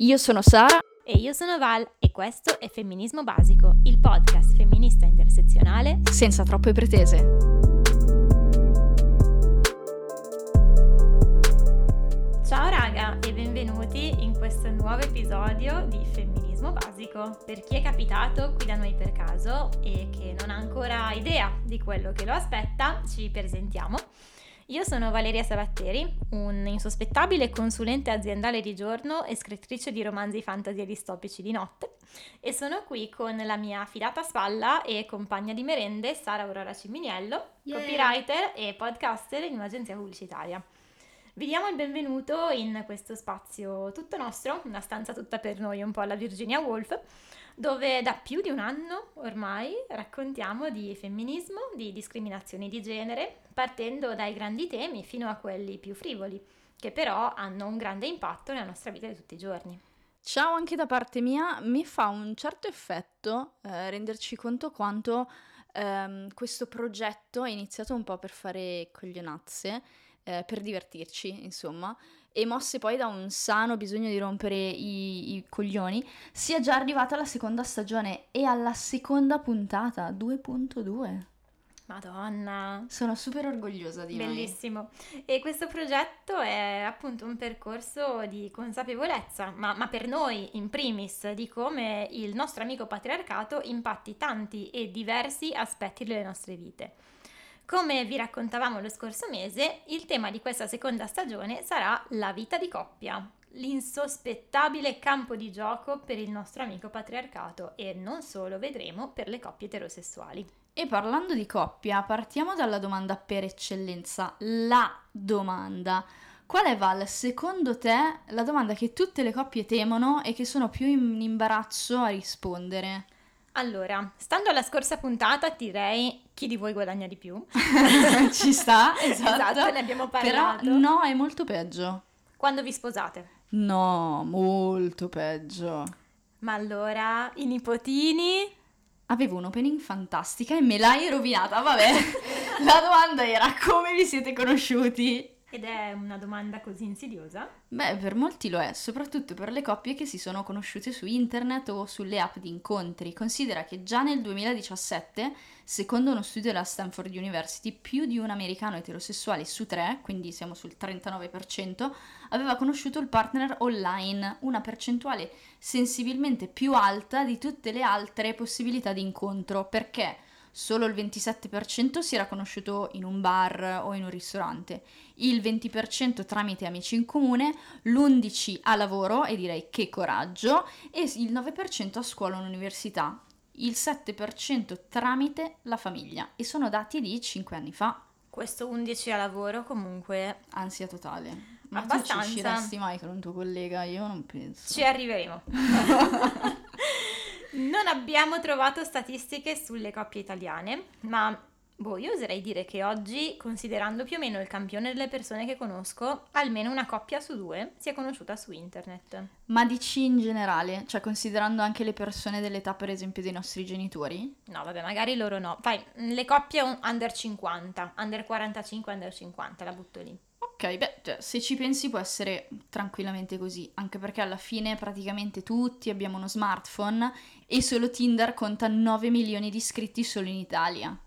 Io sono Sara E io sono Val e questo è Femminismo Basico, il podcast femminista intersezionale. senza troppe pretese. Ciao raga e benvenuti in questo nuovo episodio di Femminismo Basico. Per chi è capitato qui da noi per caso e che non ha ancora idea di quello che lo aspetta, ci presentiamo. Io sono Valeria Sabatteri, un insospettabile consulente aziendale di giorno e scrittrice di romanzi fantasy e distopici di notte e sono qui con la mia fidata spalla e compagna di merende Sara Aurora Ciminiello, Yay! copywriter e podcaster in un'agenzia pubblicitaria. Vi diamo il benvenuto in questo spazio tutto nostro, una stanza tutta per noi, un po' alla Virginia Woolf, dove da più di un anno ormai raccontiamo di femminismo, di discriminazioni di genere, partendo dai grandi temi fino a quelli più frivoli, che però hanno un grande impatto nella nostra vita di tutti i giorni. Ciao anche da parte mia, mi fa un certo effetto eh, renderci conto quanto ehm, questo progetto è iniziato un po' per fare coglionazze, eh, per divertirci, insomma, e mosse poi da un sano bisogno di rompere i, i coglioni, sia già arrivata la seconda stagione e alla seconda puntata, 2.2. Madonna, Sono super orgogliosa di noi. Bellissimo. E questo progetto è appunto un percorso di consapevolezza, ma, ma per noi in primis, di come il nostro amico patriarcato impatti tanti e diversi aspetti delle nostre vite. Come vi raccontavamo lo scorso mese, il tema di questa seconda stagione sarà la vita di coppia, l'insospettabile campo di gioco per il nostro amico patriarcato e non solo vedremo per le coppie eterosessuali. E parlando di coppia, partiamo dalla domanda per eccellenza, la domanda. Qual è Val, secondo te, la domanda che tutte le coppie temono e che sono più in imbarazzo a rispondere? Allora, stando alla scorsa puntata, direi chi di voi guadagna di più. Ci sta, esatto. Esatto, ne abbiamo Però parlato. no, è molto peggio. Quando vi sposate. No, molto peggio. Ma allora, i nipotini? Avevo un opening fantastica e me l'hai rovinata, vabbè. La domanda era come vi siete conosciuti? Ed è una domanda così insidiosa. Beh, per molti lo è, soprattutto per le coppie che si sono conosciute su internet o sulle app di incontri. Considera che già nel 2017, secondo uno studio della Stanford University, più di un americano eterosessuale su tre, quindi siamo sul 39%, aveva conosciuto il partner online, una percentuale sensibilmente più alta di tutte le altre possibilità di incontro, perché solo il 27% si era conosciuto in un bar o in un ristorante, il 20% tramite amici in comune, l'11% a lavoro, e direi che coraggio, e il 9% a scuola o all'università, il 7% tramite la famiglia, e sono dati di 5 anni fa, Questo 11 a lavoro comunque ansia totale. Ma tu Abbastanza. ci usciresti mai con un tuo collega? Io non penso. ci arriveremo. non abbiamo trovato statistiche sulle coppie italiane, ma boh, io oserei dire che oggi, considerando più o meno il campione delle persone che conosco, almeno una coppia su due si è conosciuta su internet. Ma dici in generale, cioè considerando anche le persone dell'età per esempio dei nostri genitori? No, vabbè, magari loro no. Fai le coppie un- under 50, under 45, under 50, la butto lì. Ok, beh, cioè, se ci pensi può essere tranquillamente così, anche perché alla fine praticamente tutti abbiamo uno smartphone e solo Tinder conta 9 milioni di iscritti solo in Italia.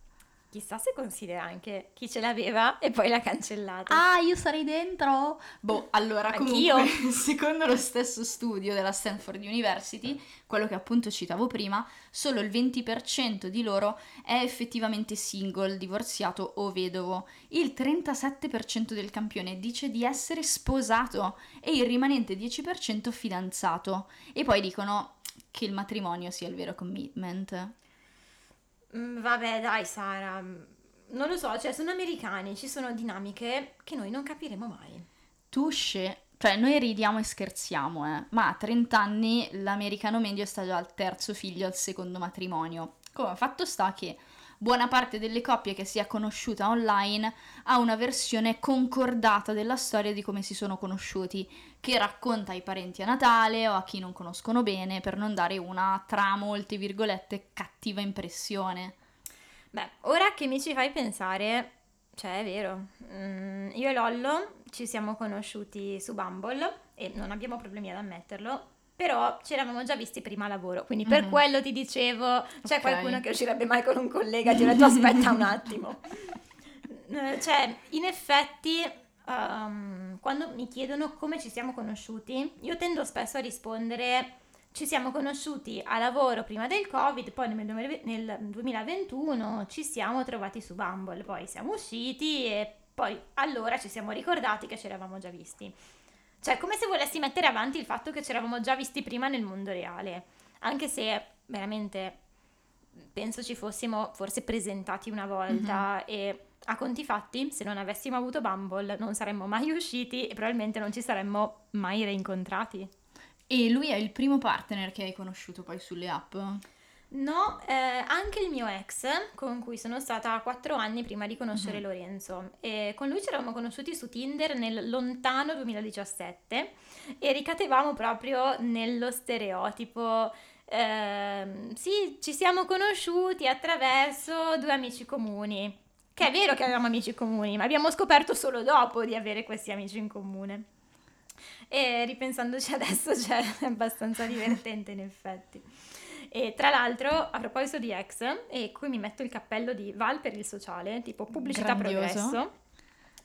Chissà se considera anche chi ce l'aveva e poi l'ha cancellata. Ah, io sarei dentro! Boh, allora Anch'io. comunque, secondo lo stesso studio della Stanford University, quello che appunto citavo prima, solo il 20% di loro è effettivamente single, divorziato o vedovo. Il 37% del campione dice di essere sposato e il rimanente 10% fidanzato. E poi dicono che il matrimonio sia il vero commitment. Mm, Vabbè, dai, Sara. Non lo so, cioè sono americani, ci sono dinamiche che noi non capiremo mai. Tu sce- cioè noi ridiamo e scherziamo, eh, ma a 30 anni l'americano medio sta già al terzo figlio al secondo matrimonio. Come fatto sta che buona parte delle coppie che si è conosciuta online ha una versione concordata della storia di come si sono conosciuti, che racconta ai parenti a Natale o a chi non conoscono bene per non dare una, tra molte virgolette, cattiva impressione. Beh, ora che mi ci fai pensare, cioè è vero, Mm, io e Lollo ci siamo conosciuti su Bumble e non abbiamo problemi ad ammetterlo, però ci eravamo già visti prima a lavoro, quindi per Mhm. quello ti dicevo, c'è Ok. qualcuno che uscirebbe mai con un collega, ti ho detto aspetta un attimo. Eh, Cioè, in effetti, ehm, quando mi chiedono come ci siamo conosciuti, io tendo spesso a rispondere ci siamo conosciuti a lavoro prima del Covid, poi nel 2020 nel 2021 ci siamo trovati su Bumble, poi siamo usciti e poi allora ci siamo ricordati che ci eravamo già visti. Cioè, come se volessi mettere avanti il fatto che ci eravamo già visti prima nel mondo reale, anche se veramente penso ci fossimo forse presentati una volta e a conti fatti, se non avessimo avuto Bumble non saremmo mai usciti e probabilmente non ci saremmo mai reincontrati. E lui è il primo partner che hai conosciuto poi sulle app? No, eh, anche il mio ex, con cui sono stata quattro anni prima di conoscere Mhm. Lorenzo, e con lui ci eravamo conosciuti su Tinder nel lontano 2017 e ricadevamo proprio nello stereotipo. ehm, sì, ci siamo conosciuti attraverso due amici comuni. Che è vero che avevamo amici comuni, ma abbiamo scoperto solo dopo di avere questi amici in comune. E ripensandoci adesso, cioè, è abbastanza divertente in effetti. E tra l'altro, a proposito di ex, e qui mi metto il cappello di Val per il sociale, tipo pubblicità Grandioso. progresso,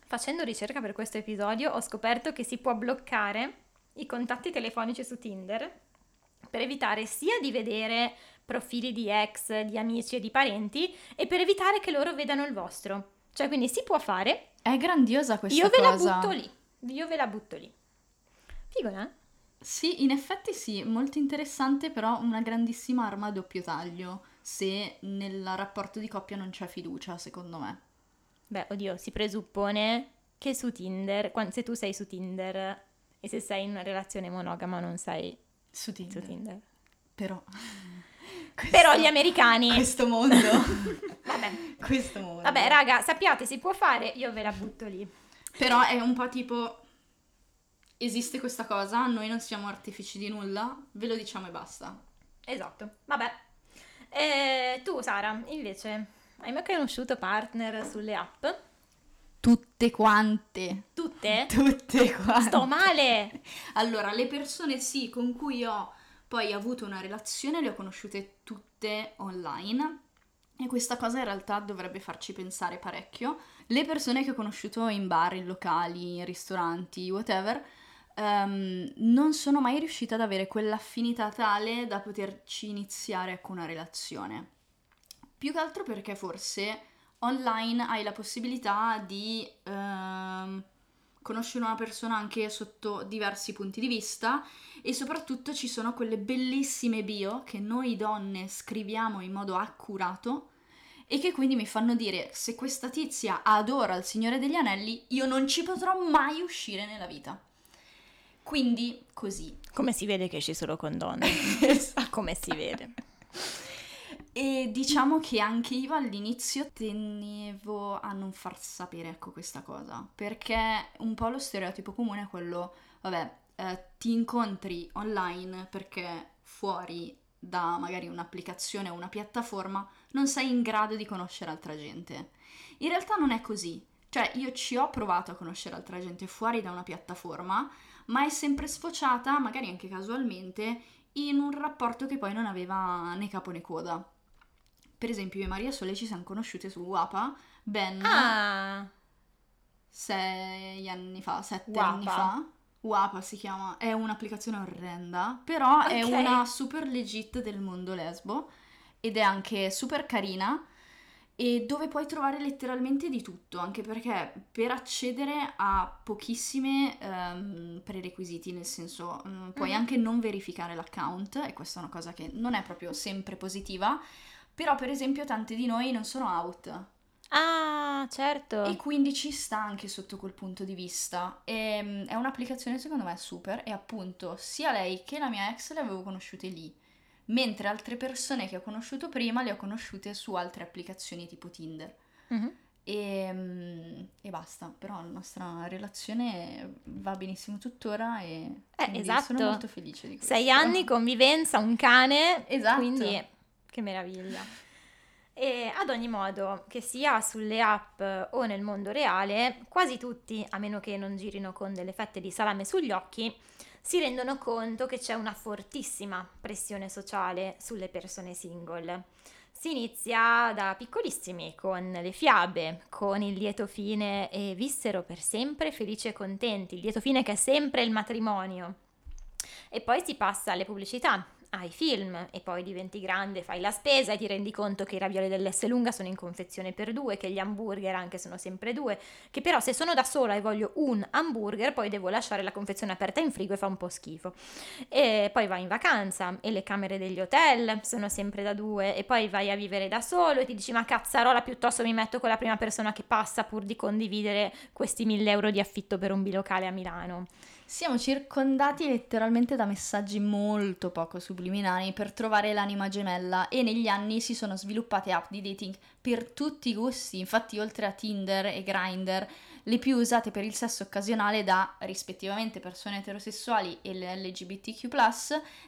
facendo ricerca per questo episodio ho scoperto che si può bloccare i contatti telefonici su Tinder per evitare sia di vedere profili di ex, di amici e di parenti e per evitare che loro vedano il vostro. Cioè, quindi si può fare, È grandiosa questa io ve cosa. la butto lì, io ve la butto lì. Figo, eh? Sì, in effetti sì, molto interessante, però una grandissima arma a doppio taglio, se nel rapporto di coppia non c'è fiducia, secondo me. Beh, oddio, si presuppone che su Tinder, se tu sei su Tinder e se sei in una relazione monogama non sei Su Tinder. su Tinder. Però... Però questo- gli americani... Questo mondo... Vabbè. questo mondo. Vabbè, raga, sappiate, si può fare, io ve la butto lì. Però è un po' tipo... Esiste questa cosa, noi non siamo artifici di nulla, ve lo diciamo e basta. Esatto, vabbè. E tu, Sara, invece, hai mai conosciuto partner sulle app? Tutte quante. Tutte? Tutte quante. Sto male! Allora, le persone sì con cui ho poi avuto una relazione le ho conosciute tutte online e questa cosa in realtà dovrebbe farci pensare parecchio. Le persone che ho conosciuto in bar, in locali, in ristoranti, whatever, ehm, non sono mai riuscita ad avere quell'affinità tale da poterci iniziare con una relazione. Più che altro perché forse online hai la possibilità di ehm, conoscere una persona anche sotto diversi punti di vista e soprattutto ci sono quelle bellissime bio che noi donne scriviamo in modo accurato e che quindi mi fanno dire se questa tizia adora il Signore degli Anelli io non ci potrò mai uscire nella vita. Quindi così. Come si vede che ci sono con donne? Esatto. Come si vede? E diciamo che anche io all'inizio tenevo a non far sapere ecco questa cosa, perché un po' lo stereotipo comune è quello, vabbè, eh, ti incontri online perché fuori da magari un'applicazione o una piattaforma non sei in grado di conoscere altra gente. In realtà non è così, cioè io ci ho provato a conoscere altra gente fuori da una piattaforma, ma è sempre sfociata, magari anche casualmente, in un rapporto che poi non aveva né capo né coda. Per esempio, io e Maria Sole ci siamo conosciute su WAPA ben Ah, sei anni fa, sette Wapa. anni fa. WAPA si chiama, è un'applicazione orrenda, però è Ok. una super legit del mondo lesbo ed è anche super carina e dove puoi trovare letteralmente di tutto, anche perché per accedere a pochissime ehm, prerequisiti, nel senso mm, puoi Mhm. anche non verificare l'account e questa è una cosa che non è proprio sempre positiva, però per esempio tante di noi non sono out. ah, certo. E quindi ci sta anche sotto quel punto di vista. Ehm, è un'applicazione secondo me super e appunto sia lei che la mia ex le avevo conosciute lì, mentre altre persone che ho conosciuto prima le ho conosciute su altre applicazioni tipo Tinder. Mhm. E, mm, e basta, però la nostra relazione va benissimo tuttora e quindi esatto. sono molto felice di questo. Sei anni, convivenza, un cane. Esatto. Quindi, che meraviglia. E ad ogni modo, che sia sulle app o nel mondo reale, quasi tutti, a meno che non girino con delle fette di salame sugli occhi, si rendono conto che c'è una fortissima pressione sociale sulle persone single. Si inizia da piccolissimi con le fiabe, con il lieto fine e vissero per sempre felici e contenti, il lieto fine che è sempre il matrimonio. E poi si passa alle pubblicità, ai film e poi diventi grande, fai la spesa e ti rendi conto che i ravioli dell'S lunga sono in confezione per due, che gli hamburger anche sono sempre due, che però se sono da sola e voglio un hamburger poi devo lasciare la confezione aperta in frigo e fa un po' schifo. E poi vai in vacanza e le camere degli hotel sono sempre da due e poi vai a vivere da solo e ti dici ma cazzarola piuttosto mi metto con la prima persona che passa pur di condividere questi mille euro di affitto per un bilocale a Milano. Siamo circondati letteralmente da messaggi molto poco subliminali per trovare l'anima gemella e negli anni si sono sviluppate app di dating per tutti i gusti, infatti oltre a Tinder e Grindr, le più usate per il sesso occasionale da rispettivamente persone eterosessuali e l'LGBTQ+,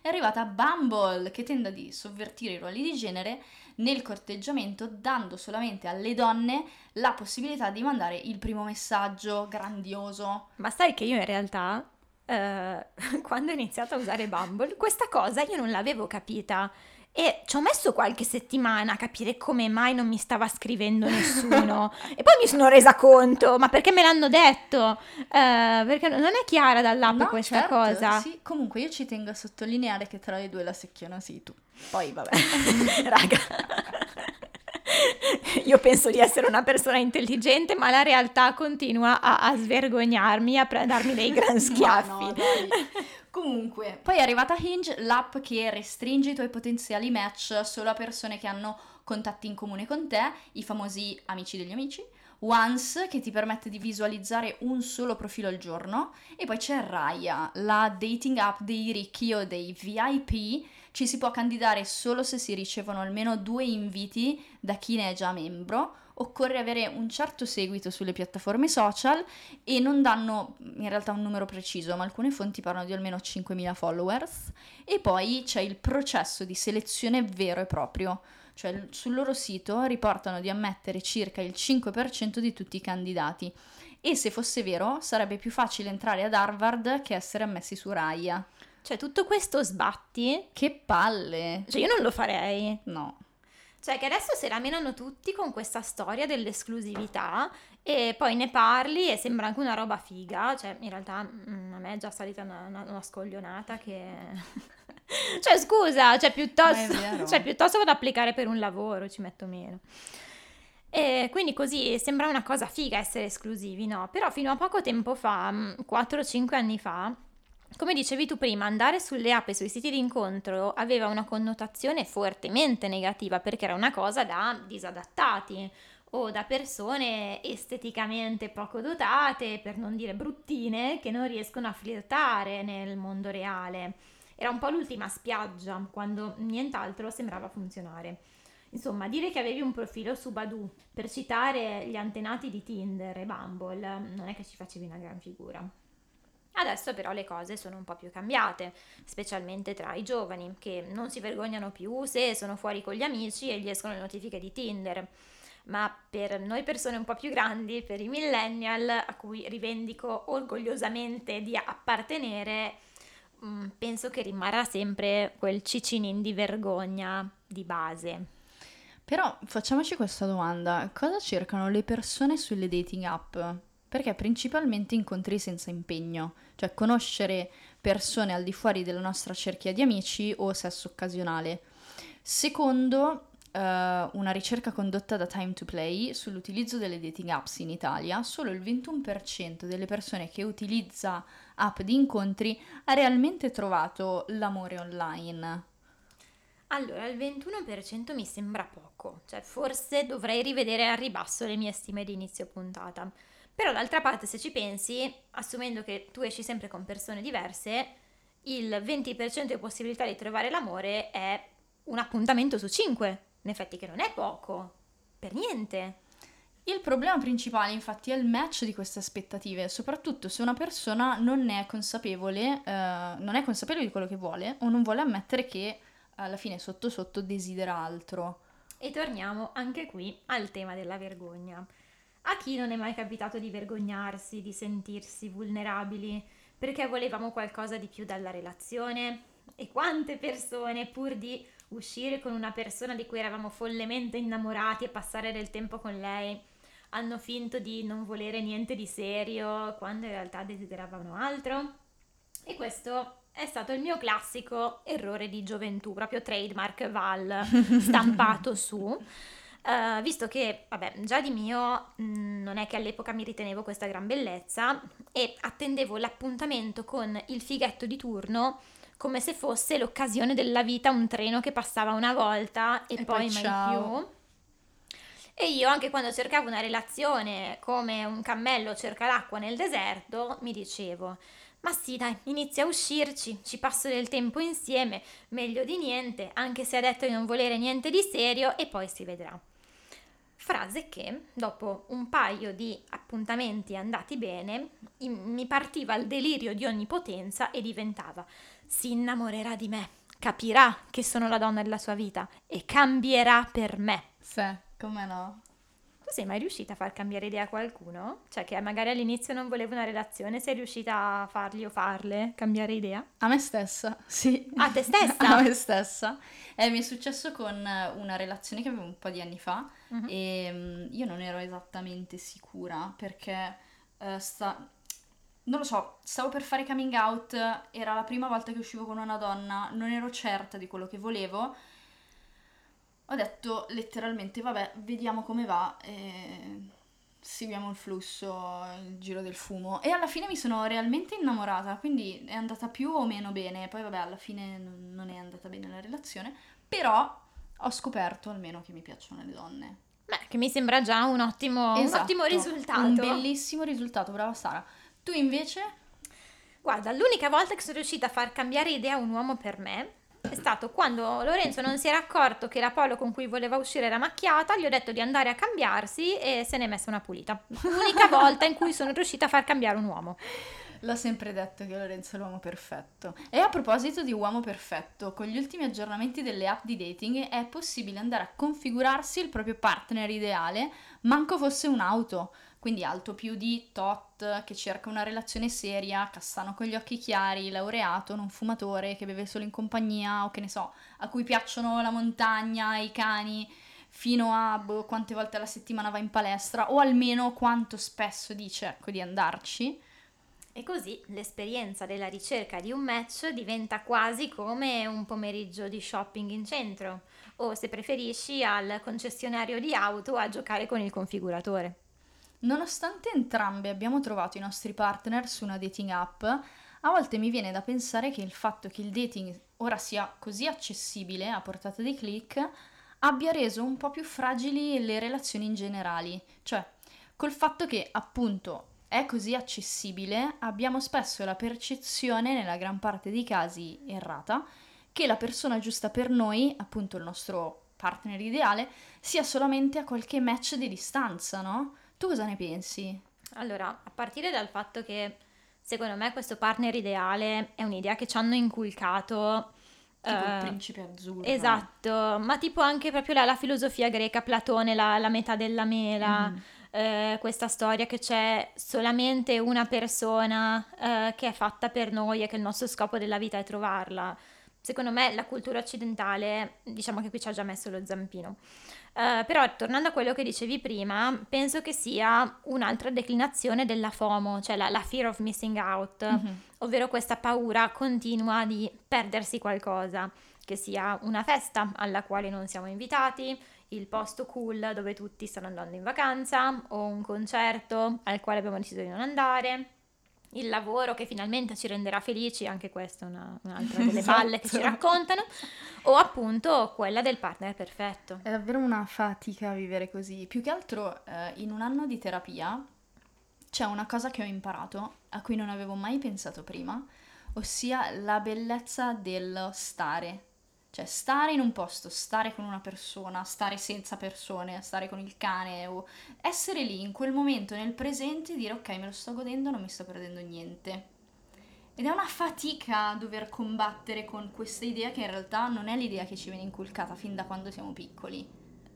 è arrivata Bumble che tende a sovvertire i ruoli di genere nel corteggiamento dando solamente alle donne la possibilità di mandare il primo messaggio grandioso. Ma sai che io in realtà eh, quando ho iniziato a usare Bumble questa cosa io non l'avevo capita e ci ho messo qualche settimana a capire come mai non mi stava scrivendo nessuno e poi mi sono resa conto, ma perché me l'hanno detto? Uh, perché non è chiara dall'app no, questa certo, cosa. Sì, comunque io ci tengo a sottolineare che tra le due la secchiona sei tu. Poi vabbè, raga. Io penso di essere una persona intelligente, ma la realtà continua a, a svergognarmi, a pre- darmi dei gran schiaffi. No, no, Comunque, poi è arrivata Hinge, l'app che restringe i tuoi potenziali match solo a persone che hanno contatti in comune con te, i famosi amici degli amici. Once che ti permette di visualizzare un solo profilo al giorno e poi c'è Raya, la dating app dei ricchi o dei VIP ci si può candidare solo se si ricevono almeno due inviti da chi ne è già membro. Occorre avere un certo seguito sulle piattaforme social e non danno in realtà un numero preciso, ma alcune fonti parlano di almeno 5.000 followers. E poi c'è il processo di selezione vero e proprio cioè sul loro sito riportano di ammettere circa il 5% di tutti i candidati. E se fosse vero, sarebbe più facile entrare ad Harvard che essere ammessi su Raya. Cioè, tutto questo sbatti. Che palle! Cioè, io non lo farei. No. Cioè, che adesso se la menano tutti con questa storia dell'esclusività e poi ne parli e sembra anche una roba figa. Cioè, in realtà mm, a me è già salita una, una, una scoglionata che. cioè, scusa, cioè piuttosto, cioè, piuttosto vado ad applicare per un lavoro, ci metto meno. E quindi così sembra una cosa figa essere esclusivi, no? Però fino a poco tempo fa, 4-5 mm, anni fa, come dicevi tu prima, andare sulle app e sui siti di incontro aveva una connotazione fortemente negativa perché era una cosa da disadattati o da persone esteticamente poco dotate, per non dire bruttine, che non riescono a flirtare nel mondo reale. Era un po' l'ultima spiaggia, quando nient'altro sembrava funzionare. Insomma, dire che avevi un profilo su Badu, per citare gli antenati di Tinder e Bumble, non è che ci facevi una gran figura. Adesso però le cose sono un po' più cambiate, specialmente tra i giovani, che non si vergognano più se sono fuori con gli amici e gli escono le notifiche di Tinder. Ma per noi persone un po' più grandi, per i millennial, a cui rivendico orgogliosamente di appartenere, mm, penso che rimarrà sempre quel cicinin di vergogna di base. Però facciamoci questa domanda, cosa cercano le persone sulle dating app? Perché principalmente incontri senza impegno, cioè conoscere persone al di fuori della nostra cerchia di amici o sesso occasionale. Secondo uh, una ricerca condotta da Time to Play sull'utilizzo delle dating apps in Italia, solo il 21% delle persone che utilizza app di incontri ha realmente trovato l'amore online. Allora, il 21% mi sembra poco, cioè forse dovrei rivedere al ribasso le mie stime di inizio puntata. Però d'altra parte, se ci pensi, assumendo che tu esci sempre con persone diverse, il 20% di possibilità di trovare l'amore è un appuntamento su 5. In effetti che non è poco, per niente. Il problema principale infatti è il match di queste aspettative, soprattutto se una persona non è consapevole, eh, non è consapevole di quello che vuole o non vuole ammettere che alla fine sotto sotto desidera altro. E torniamo anche qui al tema della vergogna. A chi non è mai capitato di vergognarsi, di sentirsi vulnerabili perché volevamo qualcosa di più dalla relazione e quante persone pur di uscire con una persona di cui eravamo follemente innamorati e passare del tempo con lei hanno finto di non volere niente di serio quando in realtà desideravano altro. E questo è stato il mio classico errore di gioventù, proprio trademark Val stampato su. Uh, visto che, vabbè, già di mio mh, mm, non è che all'epoca mi ritenevo questa gran bellezza e attendevo l'appuntamento con il fighetto di turno come se fosse l'occasione della vita, un treno che passava una volta e, e poi, poi mai più. E io anche quando cercavo una relazione come un cammello cerca l'acqua nel deserto, mi dicevo, ma sì dai, inizia a uscirci, ci passo del tempo insieme, meglio di niente, anche se ha detto di non volere niente di serio e poi si vedrà. Frase che, dopo un paio di appuntamenti andati bene, mi partiva il delirio di onnipotenza e diventava si innamorerà di me, capirà che sono la donna della sua vita e cambierà per me. Sì, come no? Tu sei mai riuscita a far cambiare idea a qualcuno? Cioè che magari all'inizio non voleva una relazione, sei riuscita a fargli o farle cambiare idea? A me stessa, sì. A te stessa? a me stessa. Eh, mi è successo con una relazione che avevo un po' di anni fa uh-huh. e um, io non ero esattamente sicura perché uh, sta non lo so, stavo per fare coming out, era la prima volta che uscivo con una donna, non ero certa di quello che volevo. Ho detto letteralmente, vabbè, vediamo come va e seguiamo il flusso, il giro del fumo. E alla fine mi sono realmente innamorata, quindi è andata più o meno bene. Poi vabbè, alla fine non è andata bene la relazione, però ho scoperto almeno che mi piacciono le donne. Beh, che mi sembra già un ottimo, esatto, un ottimo risultato. Un bellissimo risultato, brava Sara. Tu invece? Guarda, l'unica volta che sono riuscita a far cambiare idea a un uomo per me è stato quando Lorenzo non si era accorto che la polo con cui voleva uscire era macchiata, gli ho detto di andare a cambiarsi e se ne è messa una pulita. L'unica volta in cui sono riuscita a far cambiare un uomo. L'ho sempre detto che Lorenzo è l'uomo perfetto. E a proposito di uomo perfetto, con gli ultimi aggiornamenti delle app di dating è possibile andare a configurarsi il proprio partner ideale, manco fosse un'auto quindi alto più di tot, che cerca una relazione seria, castano con gli occhi chiari, laureato, non fumatore, che beve solo in compagnia o che ne so, a cui piacciono la montagna, i cani, fino a boh, quante volte alla settimana va in palestra o almeno quanto spesso dice ecco di andarci. E così l'esperienza della ricerca di un match diventa quasi come un pomeriggio di shopping in centro o se preferisci al concessionario di auto a giocare con il configuratore. Nonostante entrambe abbiamo trovato i nostri partner su una dating app, a volte mi viene da pensare che il fatto che il dating ora sia così accessibile a portata di click abbia reso un po' più fragili le relazioni in generale. Cioè, col fatto che appunto è così accessibile, abbiamo spesso la percezione, nella gran parte dei casi errata, che la persona giusta per noi, appunto il nostro partner ideale, sia solamente a qualche match di distanza, no? Tu cosa ne pensi? Allora, a partire dal fatto che secondo me questo partner ideale è un'idea che ci hanno inculcato Tipo il eh, principe azzurro. Esatto, ma tipo anche proprio la, la filosofia greca, Platone, la, la metà della mela, mm. eh, questa storia che c'è solamente una persona eh, che è fatta per noi e che il nostro scopo della vita è trovarla. Secondo me la cultura occidentale, diciamo che qui ci ha già messo lo zampino. Uh, però tornando a quello che dicevi prima, penso che sia un'altra declinazione della FOMO, cioè la, la fear of missing out, mm-hmm. ovvero questa paura continua di perdersi qualcosa, che sia una festa alla quale non siamo invitati, il posto cool dove tutti stanno andando in vacanza o un concerto al quale abbiamo deciso di non andare il lavoro che finalmente ci renderà felici, anche questa è una, un'altra delle esatto. balle che ci raccontano, o appunto quella del partner perfetto. È davvero una fatica vivere così. Più che altro eh, in un anno di terapia c'è una cosa che ho imparato, a cui non avevo mai pensato prima, ossia la bellezza del stare cioè, stare in un posto, stare con una persona, stare senza persone, stare con il cane o essere lì in quel momento, nel presente, e dire ok, me lo sto godendo, non mi sto perdendo niente. Ed è una fatica dover combattere con questa idea che in realtà non è l'idea che ci viene inculcata fin da quando siamo piccoli.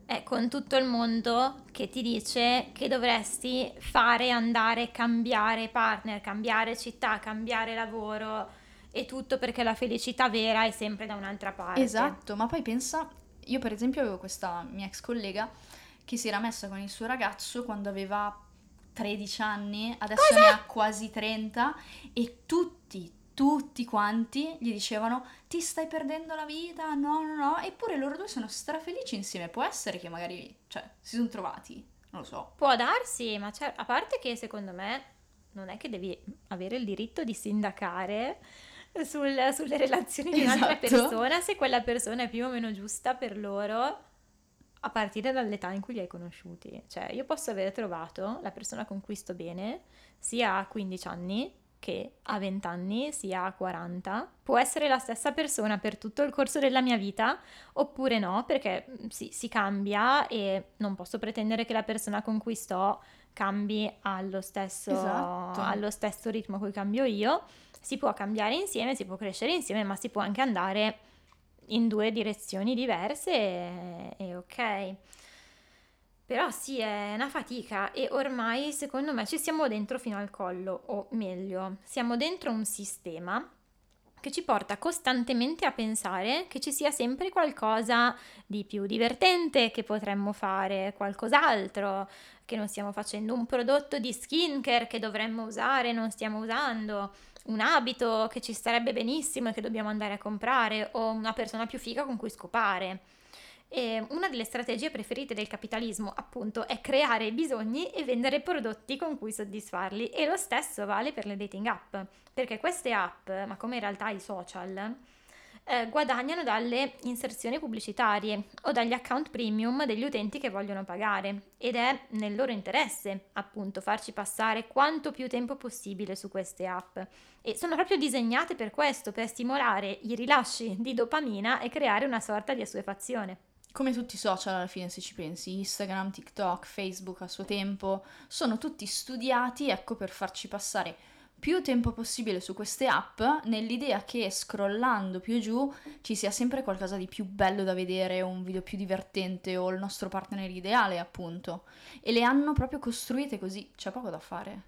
è con tutto il mondo che ti dice che dovresti fare, andare, cambiare partner, cambiare città, cambiare lavoro e tutto perché la felicità vera è sempre da un'altra parte. Esatto, ma poi pensa, io per esempio avevo questa mia ex collega che si era messa con il suo ragazzo quando aveva 13 anni, adesso Cosa? ne ha quasi 30 e tutti, tutti quanti gli dicevano ti stai perdendo la vita, no, no, no, eppure loro due sono strafelici insieme, può essere che magari, cioè, si sono trovati, non lo so. Può darsi, ma c'è- a parte che secondo me non è che devi avere il diritto di sindacare sul- sulle relazioni di un'altra Esatto. persona se quella persona è più o meno giusta per loro a partire dall'età in cui li hai conosciuti. Cioè, io posso aver trovato la persona con cui sto bene sia a 15 anni che a 20 anni, sia a 40. Può essere la stessa persona per tutto il corso della mia vita oppure no, perché mm, sì, si cambia e non posso pretendere che la persona con cui sto cambi allo stesso, Esatto. allo stesso ritmo cui cambio io. Si può cambiare insieme, si può crescere insieme, ma si può anche andare in due direzioni diverse e, e ok. Però sì, è una fatica e ormai secondo me ci siamo dentro fino al collo, o meglio, siamo dentro un sistema che ci porta costantemente a pensare che ci sia sempre qualcosa di più divertente che potremmo fare, qualcos'altro, che non stiamo facendo, un prodotto di skincare che dovremmo usare non stiamo usando, un abito che ci starebbe benissimo e che dobbiamo andare a comprare, o una persona più figa con cui scopare. E una delle strategie preferite del capitalismo, appunto, è creare bisogni e vendere prodotti con cui soddisfarli. E lo stesso vale per le dating app, perché queste app, ma come in realtà i social, eh, guadagnano dalle inserzioni pubblicitarie o dagli account premium degli utenti che vogliono pagare. Ed è nel loro interesse, appunto, farci passare quanto più tempo possibile su queste app. E sono proprio disegnate per questo, per stimolare i rilasci di dopamina e creare una sorta di assuefazione. Come tutti i social alla fine se ci pensi, Instagram, TikTok, Facebook a suo tempo, sono tutti studiati, ecco, per farci passare più tempo possibile su queste app nell'idea che scrollando più giù ci sia sempre qualcosa di più bello da vedere, un video più divertente o il nostro partner ideale, appunto. E le hanno proprio costruite così, c'è poco da fare.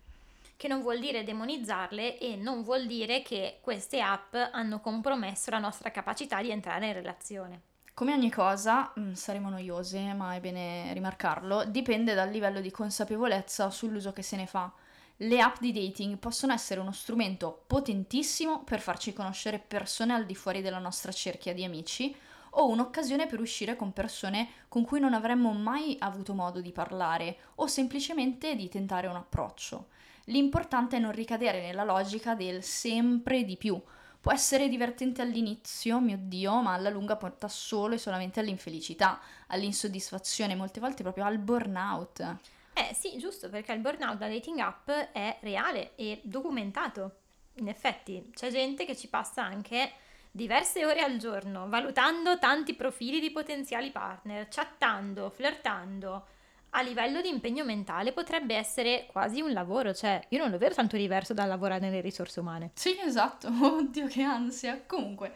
Che non vuol dire demonizzarle e non vuol dire che queste app hanno compromesso la nostra capacità di entrare in relazione. Come ogni cosa, mh, saremo noiose, ma è bene rimarcarlo, dipende dal livello di consapevolezza sull'uso che se ne fa. Le app di dating possono essere uno strumento potentissimo per farci conoscere persone al di fuori della nostra cerchia di amici o un'occasione per uscire con persone con cui non avremmo mai avuto modo di parlare o semplicemente di tentare un approccio. L'importante è non ricadere nella logica del sempre di più. Può essere divertente all'inizio, mio Dio, ma alla lunga porta solo e solamente all'infelicità, all'insoddisfazione, molte volte proprio al burnout. Eh sì, giusto, perché il burnout da dating app è reale e documentato. In effetti, c'è gente che ci passa anche diverse ore al giorno, valutando tanti profili di potenziali partner, chattando, flirtando. A livello di impegno mentale potrebbe essere quasi un lavoro, cioè io non lo vedo tanto diverso dal lavorare nelle risorse umane. Sì, esatto, oddio che ansia. Comunque,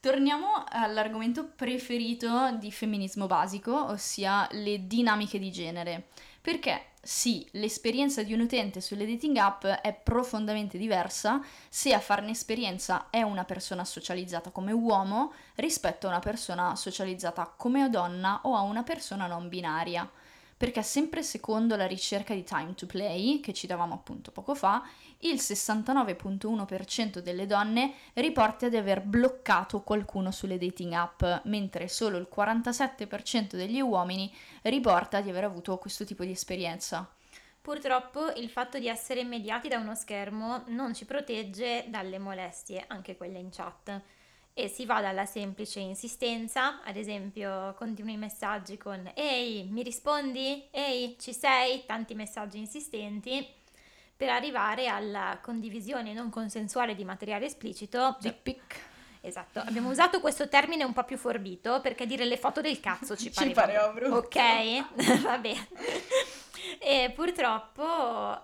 torniamo all'argomento preferito di femminismo basico, ossia le dinamiche di genere. Perché sì, l'esperienza di un utente sulle dating app è profondamente diversa se a farne esperienza è una persona socializzata come uomo rispetto a una persona socializzata come donna o a una persona non binaria. Perché sempre secondo la ricerca di Time to Play, che citavamo appunto poco fa, il 69.1% delle donne riporta di aver bloccato qualcuno sulle dating app, mentre solo il 47% degli uomini riporta di aver avuto questo tipo di esperienza. Purtroppo il fatto di essere mediati da uno schermo non ci protegge dalle molestie, anche quelle in chat. E si va dalla semplice insistenza, ad esempio continui i messaggi con Ehi, mi rispondi? Ehi, ci sei? Tanti messaggi insistenti, per arrivare alla condivisione non consensuale di materiale esplicito. Dick pic. Esatto, abbiamo usato questo termine un po' più forbito perché dire le foto del cazzo ci Ci pareva, brutto. Ok, va bene. E purtroppo,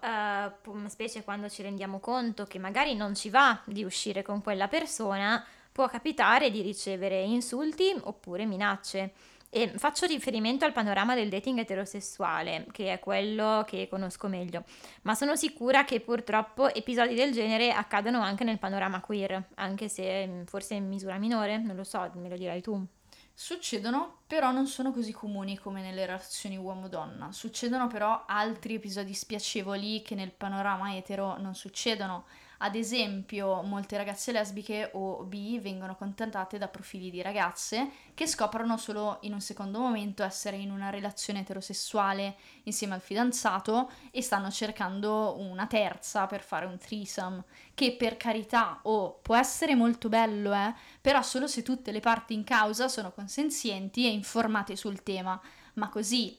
pu- specie quando ci rendiamo conto che magari non ci va di uscire con quella persona, può capitare di ricevere insulti oppure minacce. E faccio riferimento al panorama del dating eterosessuale, che è quello che conosco meglio, ma sono sicura che purtroppo episodi del genere accadono anche nel panorama queer, anche se mm, forse in misura minore, non lo so, me lo dirai tu. Succedono, però non sono così comuni come nelle relazioni uomo-donna. Succedono però altri episodi spiacevoli che nel panorama etero non succedono. Ad esempio, molte ragazze lesbiche o bi vengono contattate da profili di ragazze che scoprono solo in un secondo momento essere in una relazione eterosessuale insieme al fidanzato e stanno cercando una terza per fare un threesome, che per carità oh, può essere molto bello, eh, però solo se tutte le parti in causa sono consenzienti e informate sul tema, ma così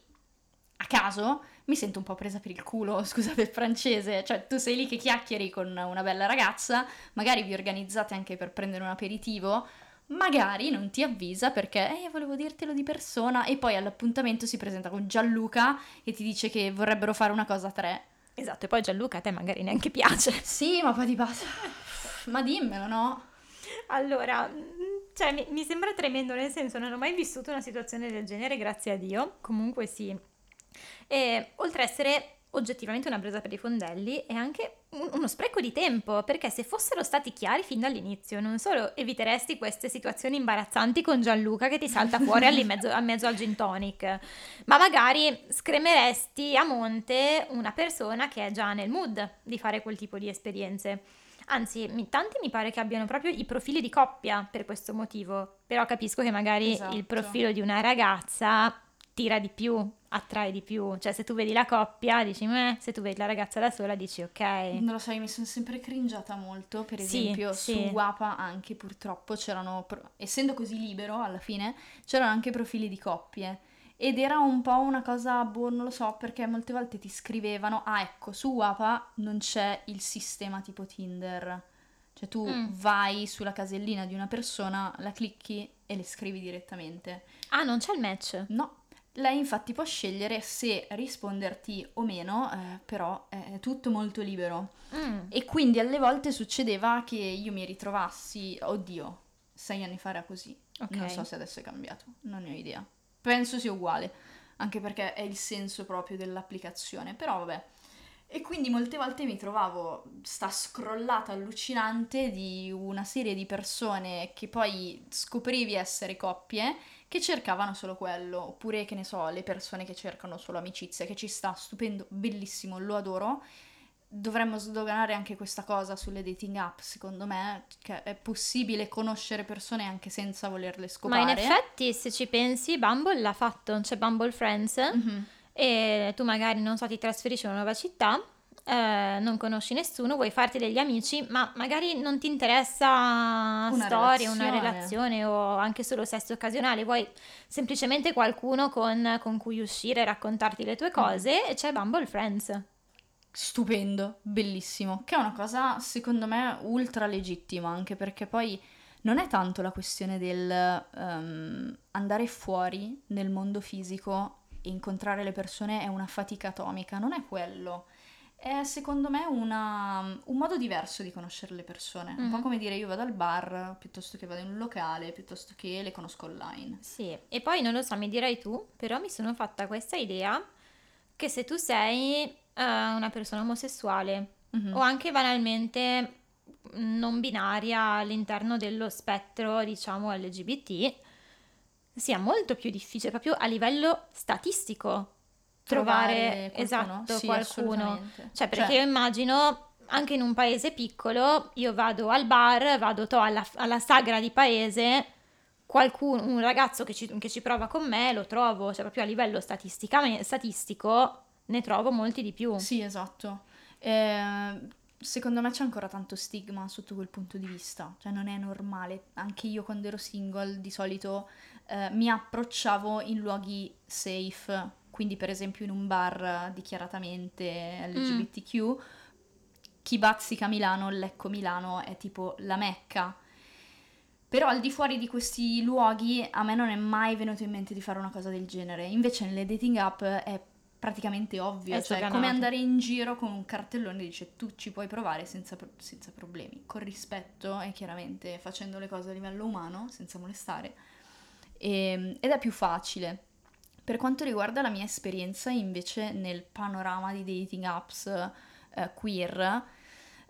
a caso mi sento un po' presa per il culo, scusate il francese, cioè tu sei lì che chiacchieri con una bella ragazza, magari vi organizzate anche per prendere un aperitivo, magari non ti avvisa perché eh, volevo dirtelo di persona e poi all'appuntamento si presenta con Gianluca e ti dice che vorrebbero fare una cosa a tre. Esatto, e poi Gianluca a te magari neanche piace. Sì, ma poi di base... ma dimmelo, no? Allora, mm, cioè mi, mi sembra tremendo, nel senso non ho mai vissuto una situazione del genere, grazie a Dio. Comunque sì, e oltre a essere oggettivamente una presa per i fondelli, è anche un, uno spreco di tempo, perché se fossero stati chiari fin dall'inizio, non solo eviteresti queste situazioni imbarazzanti con Gianluca che ti salta fuori a mezzo, a mezzo al gin tonic, ma magari scremeresti a monte una persona che è già nel mood di fare quel tipo di esperienze. Anzi, tanti mi pare che abbiano proprio i profili di coppia per questo motivo, però capisco che magari esatto. il profilo di una ragazza tira di più, attrae di più. Cioè, se tu vedi la coppia, dici meh, se tu vedi la ragazza da sola, dici ok. Non lo so, io mi sono sempre cringiata molto. Per esempio, sì, su sì. Wapa anche purtroppo c'erano, essendo così libero alla fine, c'erano anche profili di coppie. Ed era un po' una cosa, boh, non lo so, perché molte volte ti scrivevano, ah ecco, su Wapa non c'è il sistema tipo Tinder. Cioè tu mm. vai sulla casellina di una persona, la clicchi e le scrivi direttamente. Ah, non c'è il match? No, lei infatti può scegliere se risponderti o meno, eh, però è tutto molto libero. Mm. E quindi alle volte succedeva che io mi ritrovassi, oddio, sei anni fa era così. Okay. Non so se adesso è cambiato, non ne ho idea. Penso sia uguale, anche perché è il senso proprio dell'applicazione, però vabbè. E quindi molte volte mi trovavo sta scrollata allucinante di una serie di persone che poi scoprivi essere coppie che cercavano solo quello, oppure che ne so, le persone che cercano solo amicizia, che ci sta stupendo, bellissimo, lo adoro. Dovremmo sdoganare anche questa cosa sulle dating app, secondo me, che è possibile conoscere persone anche senza volerle scopare. Ma in effetti, se ci pensi, Bumble l'ha fatto, c'è Bumble Friends, mm-hmm. e tu magari, non so, ti trasferisci in una nuova città, eh, non conosci nessuno, vuoi farti degli amici, ma magari non ti interessa una storia, relazione. una relazione o anche solo sesso occasionale, vuoi semplicemente qualcuno con, con cui uscire, raccontarti le tue mm. cose mm. e c'è Bumble Friends. Stupendo, bellissimo, che è una cosa secondo me ultra legittima, anche perché poi non è tanto la questione del um, andare fuori nel mondo fisico e incontrare le persone è una fatica atomica, non è quello è secondo me una, un modo diverso di conoscere le persone. Mm-hmm. Un po' mhm. come dire io vado al bar piuttosto che vado in un locale, piuttosto che le conosco online. Sì, e poi non lo so, mi dirai tu, però mi sono fatta questa idea che se tu sei uh, una persona omosessuale mm-hmm. o anche banalmente non binaria all'interno dello spettro, diciamo, LGBT, sia molto più difficile proprio a livello statistico trovare, esatto, sì, qualcuno. Cioè, perché cioè. io immagino anche in un paese piccolo, io vado al bar, vado to, alla, alla, sagra di paese, qualcuno, un ragazzo che ci, che ci, prova con me, lo trovo, cioè proprio a livello statistico ne trovo molti di più. Sì, esatto. Eh, secondo me c'è ancora tanto stigma sotto quel punto di vista, cioè non è normale. Anche io quando ero single di solito eh, mi approcciavo in luoghi safe quindi per esempio in un bar dichiaratamente LGBTQ, mm. chi bazzica Milano, Lecco Milano è tipo la mecca. Però al di fuori di questi luoghi a me non è mai venuto in mente di fare una cosa del genere. Invece nelle dating app è praticamente ovvio, è cioè è come andare in giro con un cartellone che dice tu ci puoi provare senza, senza problemi, con rispetto e chiaramente facendo le cose a livello umano, senza molestare e, ed è più facile. Per quanto riguarda la mia esperienza invece nel panorama di dating apps eh, queer,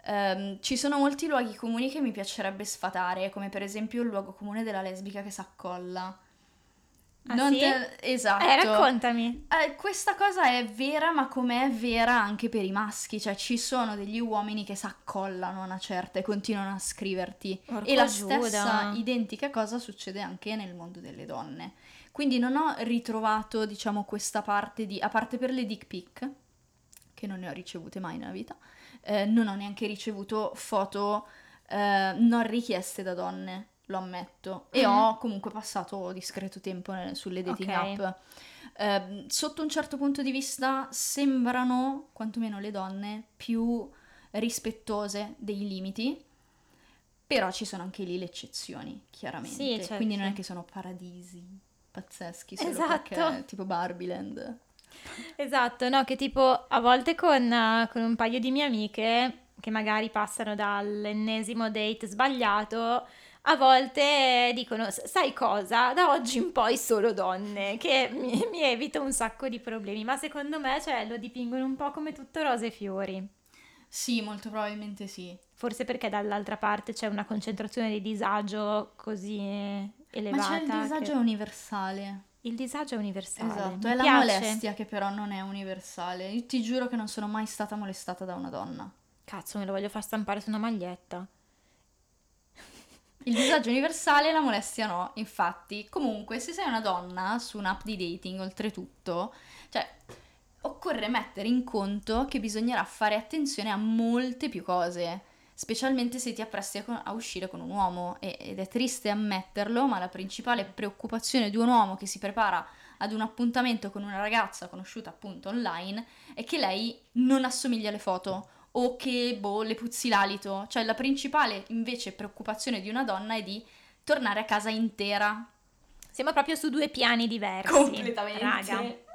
ehm, ci sono molti luoghi comuni che mi piacerebbe sfatare, come per esempio il luogo comune della lesbica che s'accolla. Ah, non sì? te... Esatto. Eh, raccontami. Eh, questa cosa è vera, ma com'è vera anche per i maschi, cioè ci sono degli uomini che si accollano a una certa e continuano a scriverti. Porco e la Giuda. stessa identica cosa succede anche nel mondo delle donne. Quindi non ho ritrovato, diciamo, questa parte di... a parte per le dick pic, che non ne ho ricevute mai nella vita, eh, non ho neanche ricevuto foto eh, non richieste da donne lo ammetto, e mm-hmm. ho comunque passato discreto tempo sulle dating okay. app. Eh, sotto un certo punto di vista sembrano, quantomeno le donne, più rispettose dei limiti, però ci sono anche lì le eccezioni, chiaramente. Sì, certo. Quindi non è che sono paradisi pazzeschi solo esatto. perché tipo Barbieland. Esatto, no, che tipo a volte con, uh, con un paio di mie amiche che magari passano dall'ennesimo date sbagliato a volte dicono, sai cosa, da oggi in poi solo donne, che mi, mi evita un sacco di problemi, ma secondo me cioè, lo dipingono un po' come tutto rose e fiori. Sì, molto probabilmente sì. Forse perché dall'altra parte c'è una concentrazione di disagio così elevata. Ma c'è il disagio che... universale. Il disagio è universale. Esatto, Mi è piace. la molestia che però non è universale. Io ti giuro che non sono mai stata molestata da una donna. Cazzo, me lo voglio far stampare su una maglietta. Il disagio universale e la molestia no, infatti. Comunque, se sei una donna su un'app di dating, oltretutto, cioè, occorre mettere in conto che bisognerà fare attenzione a molte più cose, specialmente se ti appresti a, uscire con un uomo. E, ed è triste ammetterlo, ma la principale preoccupazione di un uomo che si prepara ad un appuntamento con una ragazza conosciuta appunto online è che lei non assomiglia alle foto o che boh, le puzzi l'alito. Cioè la principale invece preoccupazione di una donna è di tornare a casa intera. Siamo proprio su due piani diversi. Completamente. Raga.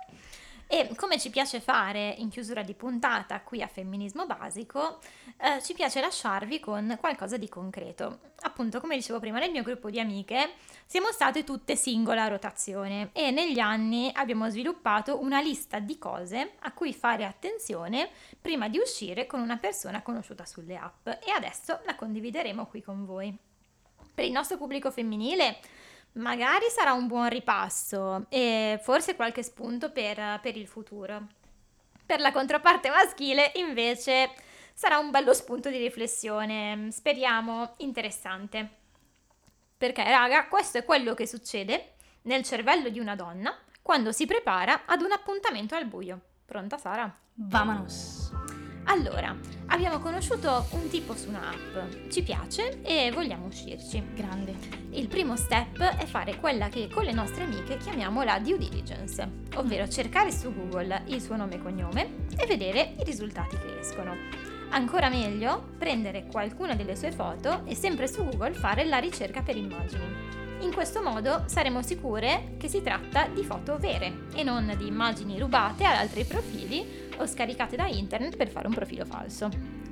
E come ci piace fare in chiusura di puntata qui a Femminismo Basico, eh, ci piace lasciarvi con qualcosa di concreto. Appunto, come dicevo prima, nel mio gruppo di amiche siamo state tutte singola rotazione e negli anni abbiamo sviluppato una lista di cose a cui fare attenzione prima di uscire con una persona conosciuta sulle app e adesso la condivideremo qui con voi. Per il nostro pubblico femminile magari sarà un buon ripasso e forse qualche spunto per, per il futuro. Per la controparte maschile, invece, sarà un bello spunto di riflessione, speriamo interessante. Perché, raga, questo è quello che succede nel cervello di una donna quando si prepara ad un appuntamento al buio. Pronta Sara? Vamonos! Allora, abbiamo conosciuto un tipo su un'app, ci piace e vogliamo uscirci. Grande. Il primo step è fare quella che con le nostre amiche chiamiamo la due diligence, ovvero cercare su Google il suo nome e cognome e vedere i risultati che escono. Ancora meglio, prendere qualcuna delle sue foto e sempre su Google fare la ricerca per immagini. In questo modo saremo sicure che si tratta di foto vere e non di immagini rubate ad altri profili o scaricate da internet per fare un profilo falso.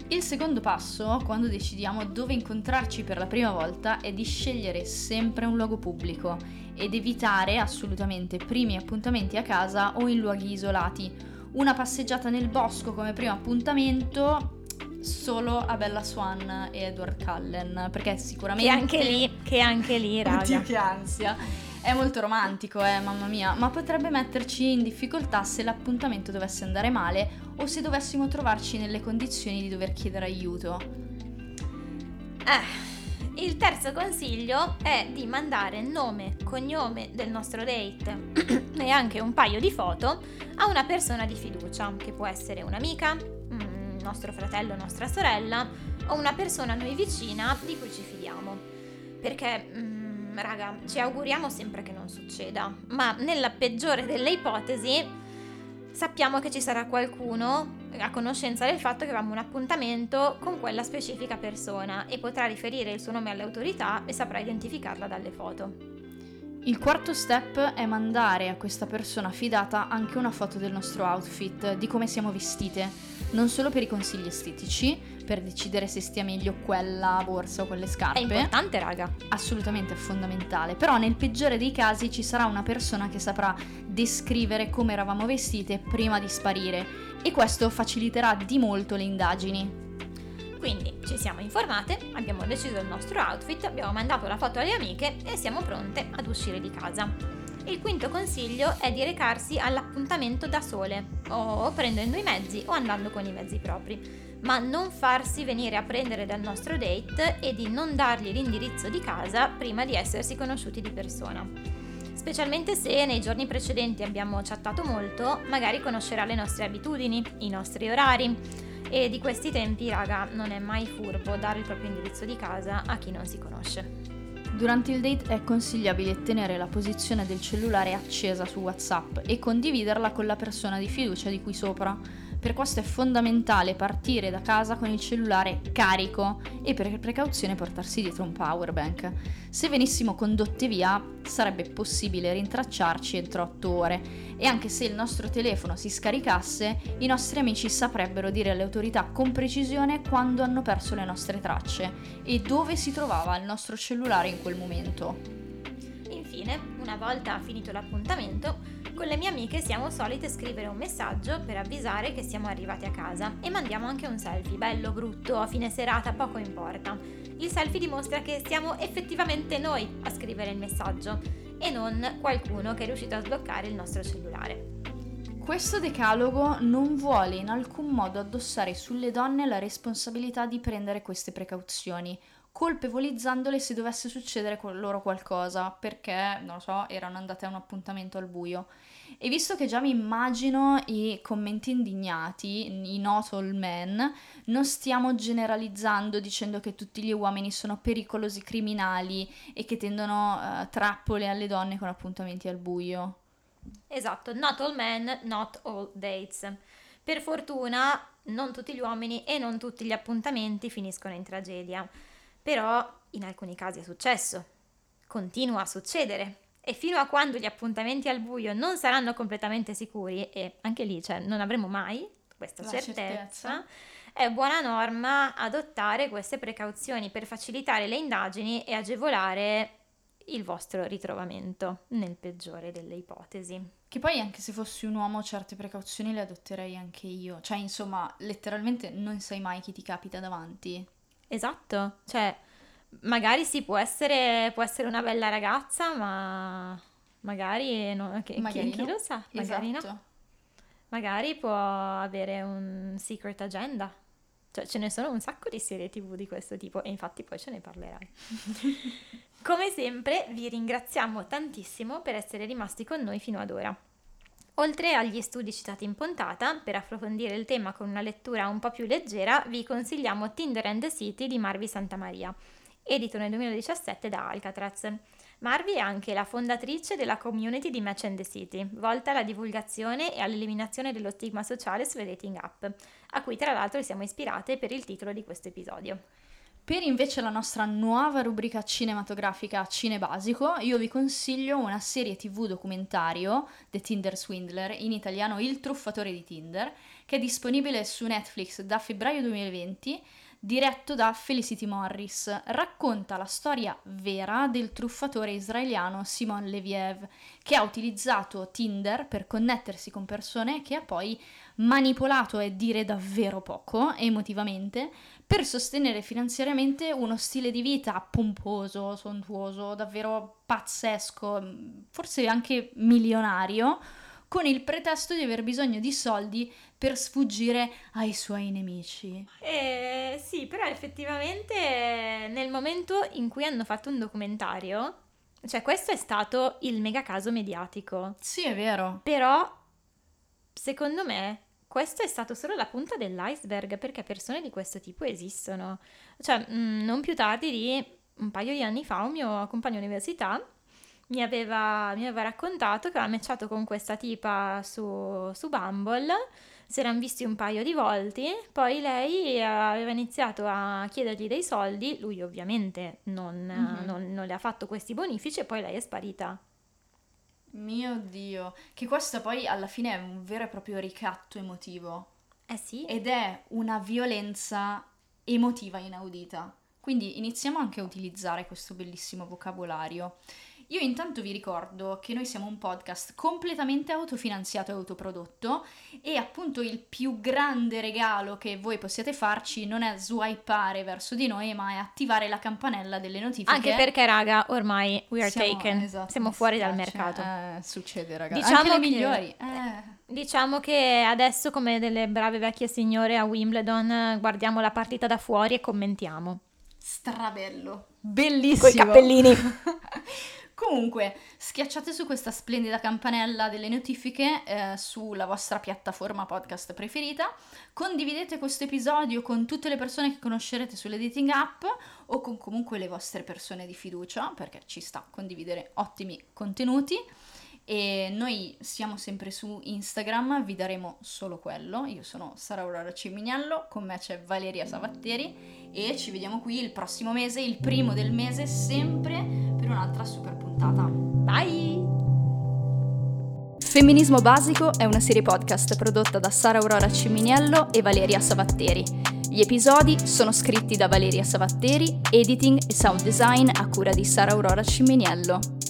Il secondo passo, quando decidiamo dove incontrarci per la prima volta, è di scegliere sempre un luogo pubblico ed evitare assolutamente primi appuntamenti a casa o in luoghi isolati. Una passeggiata nel bosco come primo appuntamento solo a Bella Swan e Edward Cullen, perché sicuramente... Che anche lì, che anche lì, raga. Oddio, che ansia. È molto romantico, eh, mamma mia, ma potrebbe metterci in difficoltà se l'appuntamento dovesse andare male o se dovessimo trovarci nelle condizioni di dover chiedere aiuto. Eh, il terzo consiglio è di mandare nome, cognome del nostro date e anche un paio di foto a una persona di fiducia, che può essere un'amica, mm, nostro fratello, nostra sorella o una persona a noi vicina di cui ci fidiamo. Perché... Mm, raga, ci auguriamo sempre che non succeda, ma nella peggiore delle ipotesi sappiamo che ci sarà qualcuno a conoscenza del fatto che avevamo un appuntamento con quella specifica persona e potrà riferire il suo nome alle autorità e saprà identificarla dalle foto. Il quarto step è mandare a questa persona fidata anche una foto del nostro outfit, di come siamo vestite, non solo per i consigli estetici, per decidere se stia meglio quella borsa o quelle scarpe. È importante, raga. Assolutamente è fondamentale, però nel peggiore dei casi ci sarà una persona che saprà descrivere come eravamo vestite prima di sparire e questo faciliterà di molto le indagini. Quindi ci siamo informate, abbiamo deciso il nostro outfit, abbiamo mandato la foto alle amiche e siamo pronte ad uscire di casa. Il quinto consiglio è di recarsi all'appuntamento da sole, o prendendo i mezzi o andando con i mezzi propri, ma non farsi venire a prendere dal nostro date e di non dargli l'indirizzo di casa prima di essersi conosciuti di persona. Specialmente se nei giorni precedenti abbiamo chattato molto, magari conoscerà le nostre abitudini, i nostri orari. E di questi tempi, raga, non è mai furbo dare il proprio indirizzo di casa a chi non si conosce. Durante il date è consigliabile tenere la posizione del cellulare accesa su WhatsApp e condividerla con la persona di fiducia di cui sopra. Per questo è fondamentale partire da casa con il cellulare carico e per precauzione portarsi dietro un power bank. Se venissimo condotte via sarebbe possibile rintracciarci entro 8 ore e anche se il nostro telefono si scaricasse, i nostri amici saprebbero dire alle autorità con precisione quando hanno perso le nostre tracce e dove si trovava il nostro cellulare in quel momento. Infine, una volta finito l'appuntamento, con le mie amiche siamo solite scrivere un messaggio per avvisare che siamo arrivati a casa e mandiamo anche un selfie, bello, brutto, a fine serata, poco importa. Il selfie dimostra che siamo effettivamente noi a scrivere il messaggio e non qualcuno che è riuscito a sbloccare il nostro cellulare. Questo decalogo non vuole in alcun modo addossare sulle donne la responsabilità di prendere queste precauzioni, colpevolizzandole se dovesse succedere con loro qualcosa, perché, non lo so, erano andate a un appuntamento al buio. E visto che già mi immagino i commenti indignati, i not all men, non stiamo generalizzando dicendo che tutti gli uomini sono pericolosi criminali e che tendono uh, trappole alle donne con appuntamenti al buio. Esatto, not all men, not all dates. Per fortuna non tutti gli uomini e non tutti gli appuntamenti finiscono in tragedia. Però in alcuni casi è successo, continua a succedere e fino a quando gli appuntamenti al buio non saranno completamente sicuri, e anche lì cioè, non avremo mai questa certezza, certezza, è buona norma adottare queste precauzioni per facilitare le indagini e agevolare il vostro ritrovamento, nel peggiore delle ipotesi. Che poi anche se fossi un uomo certe precauzioni le adotterei anche io, cioè insomma letteralmente non sai mai chi ti capita davanti. Esatto, cioè magari sì, può essere, può essere una bella ragazza, ma magari, no, che, magari chi, no. chi, lo sa, magari esatto. no. Magari può avere un secret agenda. Cioè, ce ne sono un sacco di serie tv di questo tipo e infatti poi ce ne parlerai. Come sempre vi ringraziamo tantissimo per essere rimasti con noi fino ad ora. Oltre agli studi citati in puntata, per approfondire il tema con una lettura un po' più leggera, vi consigliamo Tinder and the City di Marvi Santamaria, edito nel 2017 da Alcatraz. Marvi è anche la fondatrice della community di Match and the City, volta alla divulgazione e all'eliminazione dello stigma sociale sulle dating app, a cui tra l'altro siamo ispirate per il titolo di questo episodio. Per invece la nostra nuova rubrica cinematografica Cine Basico, io vi consiglio una serie tv documentario, The Tinder Swindler, in italiano Il truffatore di Tinder, che è disponibile su Netflix da febbraio 2020 diretto da Felicity Morris, racconta la storia vera del truffatore israeliano Simon Leviev, che ha utilizzato Tinder per connettersi con persone che ha poi manipolato e dire davvero poco emotivamente per sostenere finanziariamente uno stile di vita pomposo, sontuoso, davvero pazzesco, forse anche milionario con il pretesto di aver bisogno di soldi per sfuggire ai suoi nemici. Eh, sì, però effettivamente nel momento in cui hanno fatto un documentario, cioè questo è stato il mega caso mediatico. Sì, è vero. Però, secondo me, questo è stato solo la punta dell'iceberg perché persone di questo tipo esistono. Cioè, mm, non più tardi di un paio di anni fa un mio compagno università mi aveva, mi aveva raccontato che aveva matchato con questa tipa su, su Bumble, si erano visti un paio di volte, poi lei aveva iniziato a chiedergli dei soldi, lui ovviamente non, mm-hmm. non, non le ha fatto questi bonifici e poi lei è sparita. Mio Dio, che questo poi alla fine è un vero e proprio ricatto emotivo. Eh sì. ed è una violenza emotiva inaudita. Quindi iniziamo anche a utilizzare questo bellissimo vocabolario. Io intanto vi ricordo che noi siamo un podcast completamente autofinanziato e autoprodotto e appunto il più grande regalo che voi possiate farci non è swipeare verso di noi, ma è attivare la campanella delle notifiche. Anche perché, raga, ormai we are Siamo- taken. esatto, Siamo fuori dal mercato. Eh, succede, ragazzi. Diciamo Anche le migliori. Eh. Diciamo che adesso, come delle brave vecchie signore a Wimbledon, guardiamo la partita da fuori e commentiamo. Strabello. Bellissimo. cappellini. Comunque, schiacciate su questa splendida campanella delle notifiche eh, sulla vostra piattaforma podcast preferita, condividete questo episodio con tutte le persone che conoscerete sulle dating app o con comunque le vostre persone di fiducia, perché ci sta a condividere ottimi contenuti. E noi siamo sempre su Instagram, vi daremo solo quello. Io sono Sara Aurora Cimignello, con me c'è Valeria Savatteri e ci vediamo qui il prossimo mese, il primo del mese, sempre per un'altra super puntata. Bye! Femminismo Basico è una serie podcast prodotta da Sara Aurora Ciminiello e Valeria Savatteri. Gli episodi sono scritti da Valeria Savatteri, editing e sound design a cura di Sara Aurora Ciminiello.